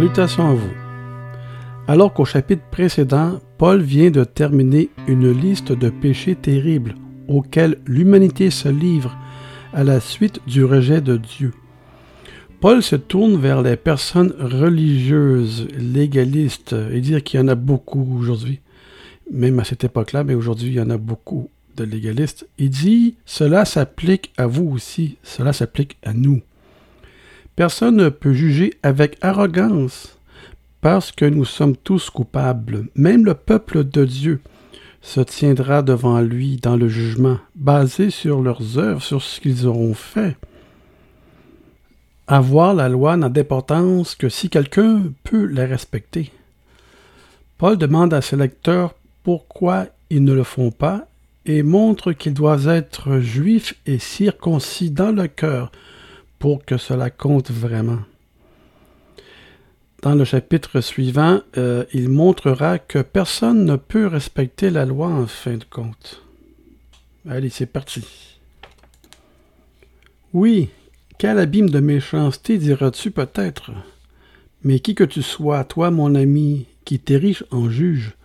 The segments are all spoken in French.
Salutations à vous. Alors qu'au chapitre précédent, Paul vient de terminer une liste de péchés terribles auxquels l'humanité se livre à la suite du rejet de Dieu. Paul se tourne vers les personnes religieuses, légalistes, et dire qu'il y en a beaucoup aujourd'hui. Même à cette époque-là, mais aujourd'hui, il y en a beaucoup de légalistes. Il dit, cela s'applique à vous aussi, cela s'applique à nous. Personne ne peut juger avec arrogance parce que nous sommes tous coupables. Même le peuple de Dieu se tiendra devant lui dans le jugement, basé sur leurs œuvres, sur ce qu'ils auront fait. Avoir la loi n'a d'importance que si quelqu'un peut la respecter. Paul demande à ses lecteurs pourquoi ils ne le font pas et montre qu'ils doivent être juifs et circoncis dans le cœur pour que cela compte vraiment. Dans le chapitre suivant, euh, il montrera que personne ne peut respecter la loi en fin de compte. Allez, c'est parti. Oui, quel abîme de méchanceté diras-tu peut-être? Mais qui que tu sois, toi mon ami, qui t'es en juge,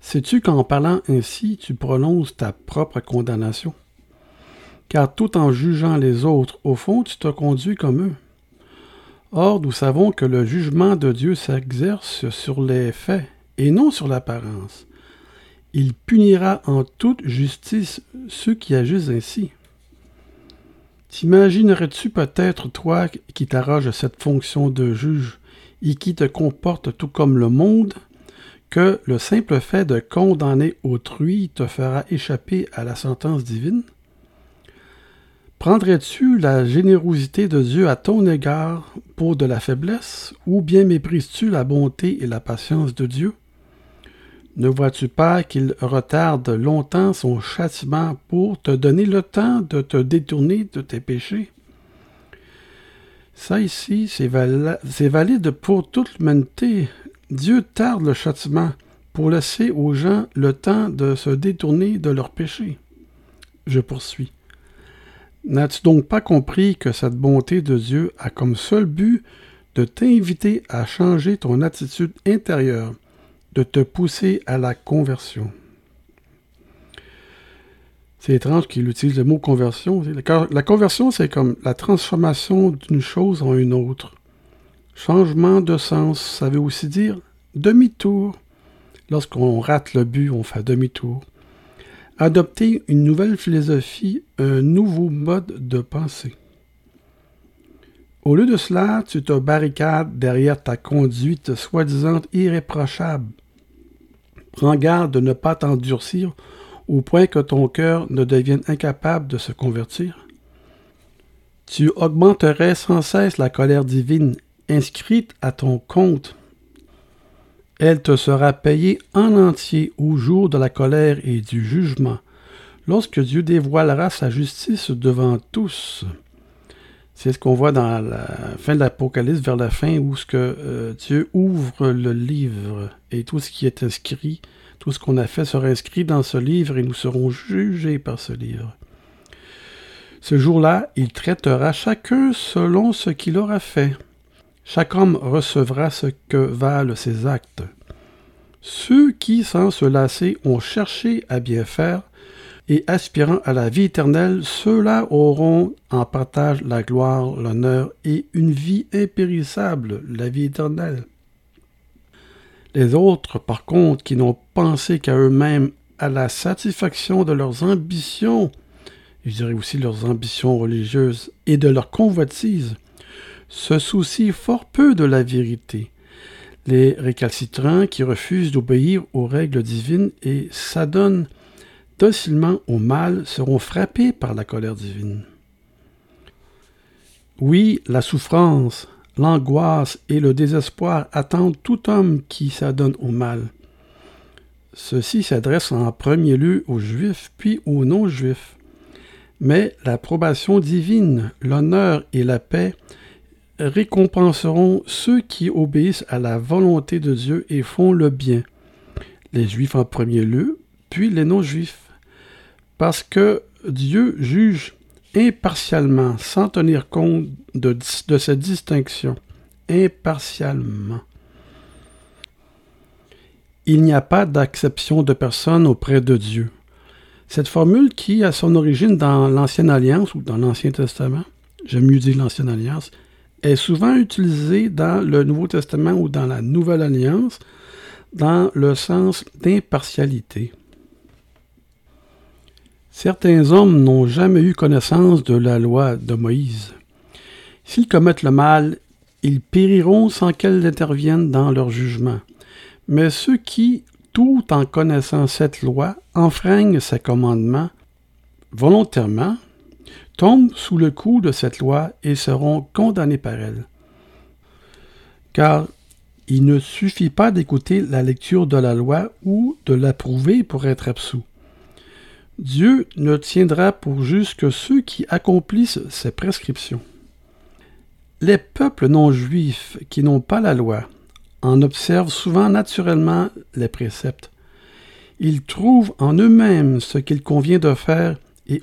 sais-tu qu'en parlant ainsi tu prononces ta propre condamnation? Car tout en jugeant les autres, au fond tu te conduis comme eux. Or, nous savons que le jugement de Dieu s'exerce sur les faits et non sur l'apparence. Il punira en toute justice ceux qui agissent ainsi. T'imaginerais-tu peut-être, toi, qui t'arroges cette fonction de juge et qui te comporte tout comme le monde, que le simple fait de condamner autrui te fera échapper à la sentence divine? Prendrais-tu la générosité de Dieu à ton égard pour de la faiblesse, ou bien méprises-tu la bonté et la patience de Dieu? Ne vois-tu pas qu'il retarde longtemps son châtiment pour te donner le temps de te détourner de tes péchés? Ça ici, c'est valide pour toute l'humanité. Dieu tarde le châtiment pour laisser aux gens le temps de se détourner de leurs péchés. Je poursuis. N'as-tu donc pas compris que cette bonté de Dieu a comme seul but de t'inviter à changer ton attitude intérieure de te pousser à la conversion? C'est étrange qu'il utilise le mot conversion. La conversion, c'est comme la transformation d'une chose en une autre. Changement de sens, ça veut aussi dire demi-tour. Lorsqu'on rate le but, on fait demi-tour. Adopter une nouvelle philosophie, un nouveau mode de pensée. Au lieu de cela, tu te barricades derrière ta conduite soi-disant irréprochable, Prends garde de ne pas t'endurcir au point que ton cœur ne devienne incapable de se convertir. Tu augmenterais sans cesse la colère divine inscrite à ton compte. Elle te sera payée en entier au jour de la colère et du jugement, lorsque Dieu dévoilera sa justice devant tous. C'est ce qu'on voit dans la fin de l'Apocalypse, vers la fin, où ce que euh, Dieu ouvre le livre et tout ce qui est inscrit, tout ce qu'on a fait sera inscrit dans ce livre et nous serons jugés par ce livre. Ce jour-là, il traitera chacun selon ce qu'il aura fait. Chaque homme recevra ce que valent ses actes. Ceux qui, sans se lasser, ont cherché à bien faire, et aspirant à la vie éternelle, ceux-là auront en partage la gloire, l'honneur et une vie impérissable, la vie éternelle. Les autres, par contre, qui n'ont pensé qu'à eux-mêmes, à la satisfaction de leurs ambitions, je dirais aussi leurs ambitions religieuses et de leurs convoitises, se soucient fort peu de la vérité. Les récalcitrants qui refusent d'obéir aux règles divines et s'adonnent docilement au mal seront frappés par la colère divine. Oui, la souffrance, l'angoisse et le désespoir attendent tout homme qui s'adonne au mal. Ceci s'adresse en premier lieu aux Juifs, puis aux non-Juifs. Mais l'approbation divine, l'honneur et la paix récompenseront ceux qui obéissent à la volonté de Dieu et font le bien. Les Juifs en premier lieu, puis les non-Juifs parce que Dieu juge impartialement, sans tenir compte de, cette distinction, impartialement. Il n'y a pas d'acception de personne auprès de Dieu. Cette formule qui a son origine dans l'Ancienne Alliance ou dans l'Ancien Testament, j'aime mieux dire l'Ancienne Alliance, est souvent utilisée dans le Nouveau Testament ou dans la Nouvelle Alliance dans le sens d'impartialité. Certains hommes n'ont jamais eu connaissance de la loi de Moïse. S'ils commettent le mal, ils périront sans qu'elle intervienne dans leur jugement. Mais ceux qui, tout en connaissant cette loi, enfreignent ses commandements volontairement, tombent sous le coup de cette loi et seront condamnés par elle. Car il ne suffit pas d'écouter la lecture de la loi ou de l'approuver pour être absous. Dieu ne tiendra pour juste que ceux qui accomplissent ses prescriptions. Les peuples non juifs qui n'ont pas la loi en observent souvent naturellement les préceptes. Ils trouvent en eux-mêmes ce qu'il convient de faire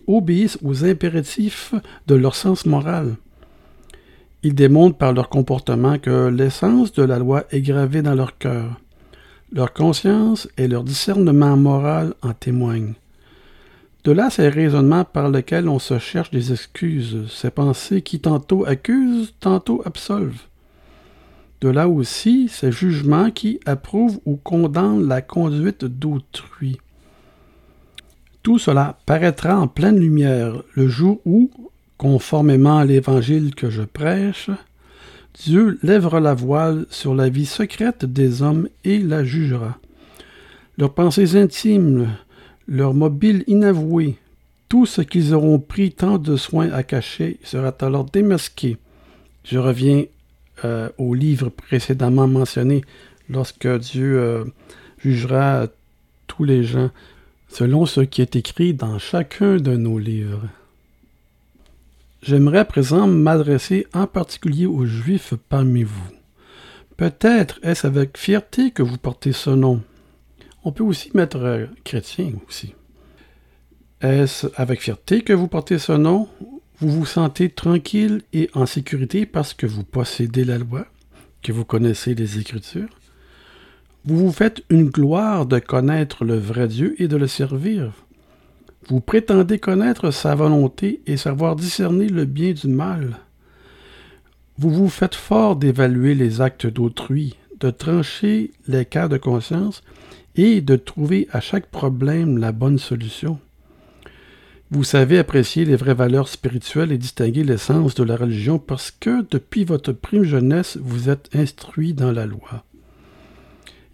obéissent aux impératifs de leur sens moral. Ils démontrent par leur comportement que l'essence de la loi est gravée dans leur cœur. Leur conscience et leur discernement moral en témoignent. De là ces raisonnements par lesquels on se cherche des excuses, ces pensées qui tantôt accusent, tantôt absolvent. De là aussi ces jugements qui approuvent ou condamnent la conduite d'autrui. Tout cela paraîtra en pleine lumière le jour où, conformément à l'évangile que je prêche, Dieu lèvera la voile sur la vie secrète des hommes et la jugera. Leurs pensées intimes, leur mobile inavoué, tout ce qu'ils auront pris tant de soin à cacher sera alors démasqué. Je reviens euh, au livre précédemment mentionné, lorsque Dieu euh, jugera tous les gens selon ce qui est écrit dans chacun de nos livres. J'aimerais à présent m'adresser en particulier aux Juifs parmi vous. Peut-être est-ce avec fierté que vous portez ce nom, on peut aussi mettre chrétien aussi. Est-ce avec fierté que vous portez ce nom? Vous vous sentez tranquille et en sécurité parce que vous possédez la loi, que vous connaissez les Écritures? Vous vous faites une gloire de connaître le vrai Dieu et de le servir. Vous prétendez connaître sa volonté et savoir discerner le bien du mal. Vous vous faites fort d'évaluer les actes d'autrui, de trancher les cas de conscience et de trouver à chaque problème la bonne solution. Vous savez apprécier les vraies valeurs spirituelles et distinguer l'essence de la religion parce que depuis votre prime jeunesse, vous êtes instruit dans la loi.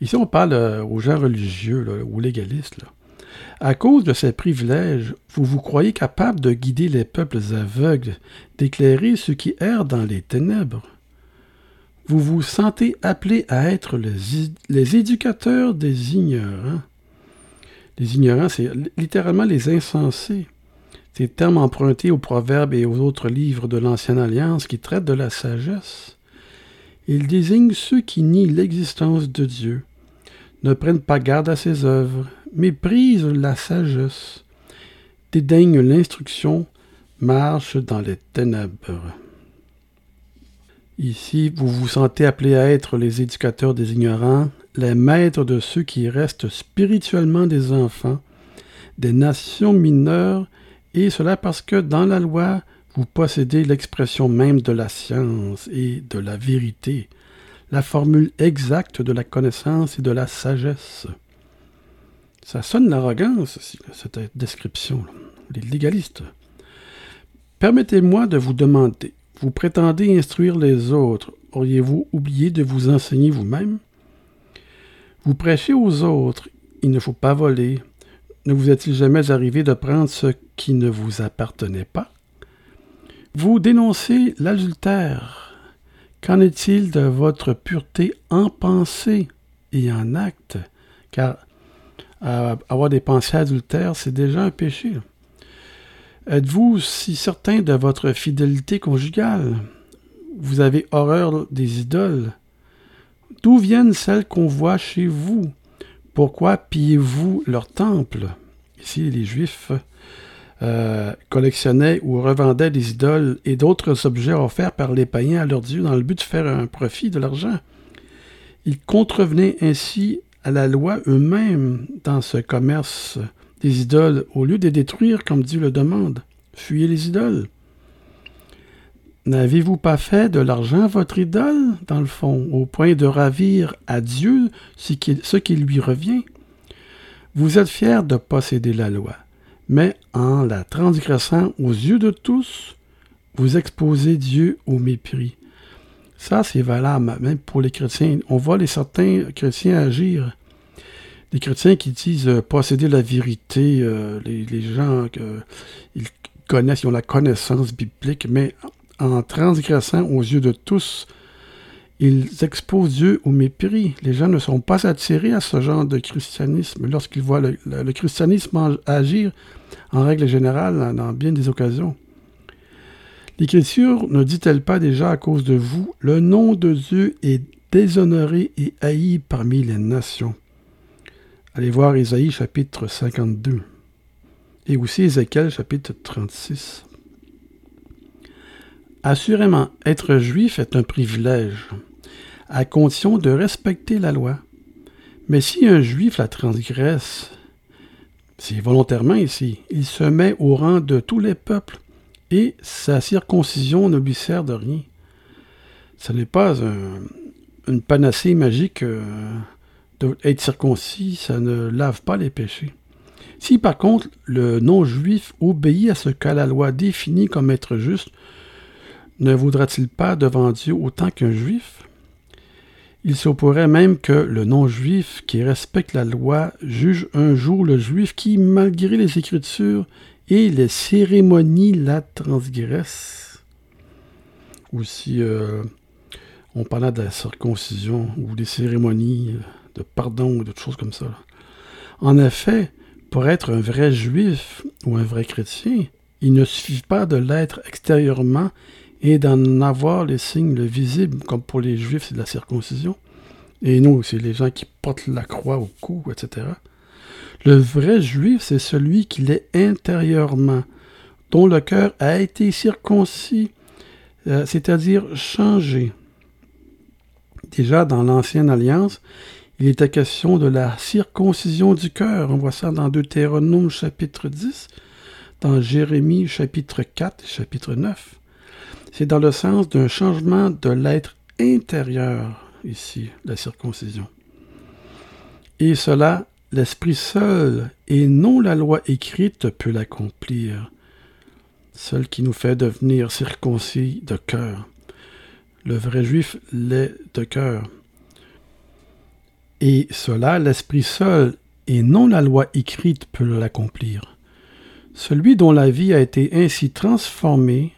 Ici, on parle euh, aux gens religieux, ou légalistes. À cause de ces privilèges, vous vous croyez capable de guider les peuples aveugles, d'éclairer ceux qui errent dans les ténèbres vous vous sentez appelé à être les, éducateurs des ignorants. Les ignorants, c'est littéralement les insensés. Ces termes empruntés aux proverbes et aux autres livres de l'Ancienne Alliance qui traitent de la sagesse. Ils désignent ceux qui nient l'existence de Dieu, ne prennent pas garde à ses œuvres, méprisent la sagesse, dédaignent l'instruction, marchent dans les ténèbres. Ici, vous vous sentez appelé à être les éducateurs des ignorants, les maîtres de ceux qui restent spirituellement des enfants, des nations mineures, et cela parce que dans la loi, vous possédez l'expression même de la science et de la vérité, la formule exacte de la connaissance et de la sagesse. Ça sonne l'arrogance, cette description, les légalistes. Permettez-moi de vous demander, vous prétendez instruire les autres. Auriez-vous oublié de vous enseigner vous-même? Vous prêchez aux autres. Il ne faut pas voler. Ne vous est-il jamais arrivé de prendre ce qui ne vous appartenait pas? Vous dénoncez l'adultère. Qu'en est-il de votre pureté en pensée et en acte? Car euh, avoir des pensées adultères, c'est déjà un péché. Êtes-vous si certain de votre fidélité conjugale? Vous avez horreur des idoles. D'où viennent celles qu'on voit chez vous? Pourquoi pillez-vous leur temple? Ici, les Juifs euh, collectionnaient ou revendaient des idoles et d'autres objets offerts par les païens à leurs dieux dans le but de faire un profit de l'argent. Ils contrevenaient ainsi à la loi eux-mêmes dans ce commerce des idoles au lieu de détruire comme Dieu le demande. Fuyez les idoles. N'avez-vous pas fait de l'argent votre idole, dans le fond, au point de ravir à Dieu ce qui, ce qui lui revient? Vous êtes fiers de posséder la loi, mais en la transgressant aux yeux de tous, vous exposez Dieu au mépris. Ça, c'est valable même pour les chrétiens. On voit les certains chrétiens agir. Les chrétiens qui disent euh, posséder la vérité, euh, les, gens ils connaissent, ils ont la connaissance biblique, mais en transgressant aux yeux de tous, ils exposent Dieu au mépris. Les gens ne sont pas attirés à ce genre de christianisme lorsqu'ils voient le, christianisme agir en règle générale dans bien des occasions. L'Écriture ne dit-elle pas déjà à cause de vous, le nom de Dieu est déshonoré et haï parmi les nations. Allez voir Ésaïe chapitre 52 et aussi Ézéchiel chapitre 36. Assurément, être juif est un privilège, à condition de respecter la loi. Mais si un juif la transgresse, c'est volontairement ici, il se met au rang de tous les peuples, et sa circoncision ne lui sert de rien. Ce n'est pas un, une panacée magique euh, d'être circoncis, ça ne lave pas les péchés. Si par contre le non-juif obéit à ce que la loi définit comme être juste, ne vaudra-t-il pas devant Dieu autant qu'un juif? Il se même que le non-juif qui respecte la loi juge un jour le juif qui, malgré les Écritures et les cérémonies, la transgresse. Ou si euh, on parlait de la circoncision ou des cérémonies de pardon ou d'autres choses comme ça. En effet, pour être un vrai juif ou un vrai chrétien, il ne suffit pas de l'être extérieurement et d'en avoir les signes visibles, comme pour les Juifs, c'est de la circoncision. Et nous, c'est les gens qui portent la croix au cou, etc. Le vrai Juif, c'est celui qui l'est intérieurement, dont le cœur a été circoncis, euh, c'est-à-dire changé. Déjà dans l'Ancienne Alliance, il était question de la circoncision du cœur. On voit ça dans Deutéronome chapitre 10, dans Jérémie chapitre 4 chapitre 9 c'est dans le sens d'un changement de l'être intérieur, ici, la circoncision. Et cela, l'Esprit seul, et non la loi écrite, peut l'accomplir. Seul qui nous fait devenir circoncis de cœur. Le vrai juif l'est de cœur. Et cela, l'Esprit seul, et non la loi écrite, peut l'accomplir. Celui dont la vie a été ainsi transformée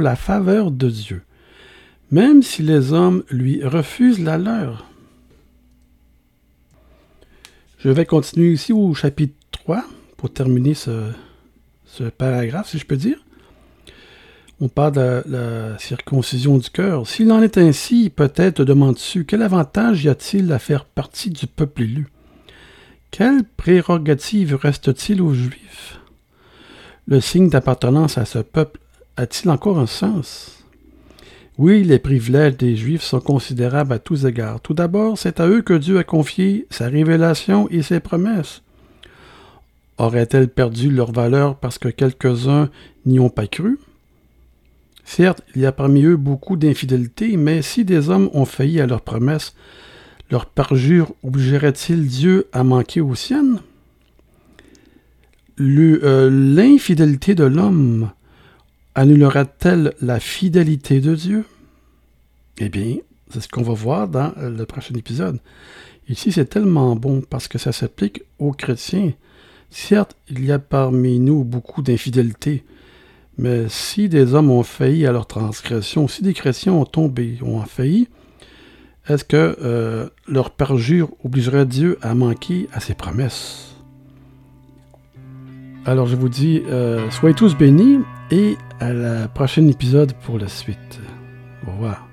la faveur de Dieu, même si les hommes lui refusent la leur. Je vais continuer ici au chapitre 3 pour terminer ce, ce paragraphe, si je peux dire. On parle de la circoncision du cœur. S'il en est ainsi, peut-être demandes-tu quel avantage y a-t-il à faire partie du peuple élu? Quelle prérogative reste-t-il aux Juifs? Le signe d'appartenance à ce peuple a-t-il encore un sens? Oui, les privilèges des Juifs sont considérables à tous égards. Tout d'abord, c'est à eux que Dieu a confié sa révélation et ses promesses. Auraient-elles perdu leur valeur parce que quelques-uns n'y ont pas cru? Certes, il y a parmi eux beaucoup d'infidélité, mais si des hommes ont failli à leurs promesses, leur parjure obligerait-il Dieu à manquer aux siennes? Euh, L'infidélité de l'homme annulera-t-elle la fidélité de Dieu? Eh bien, c'est ce qu'on va voir dans le prochain épisode. Ici, c'est tellement bon parce que ça s'applique aux chrétiens. Certes, il y a parmi nous beaucoup d'infidélité, mais si des hommes ont failli à leur transgression, si des chrétiens ont tombé, ont failli, est-ce que euh, leur perjure obligerait Dieu à manquer à ses promesses? Alors je vous dis, euh, soyez tous bénis et à la prochaine épisode pour la suite. Au revoir.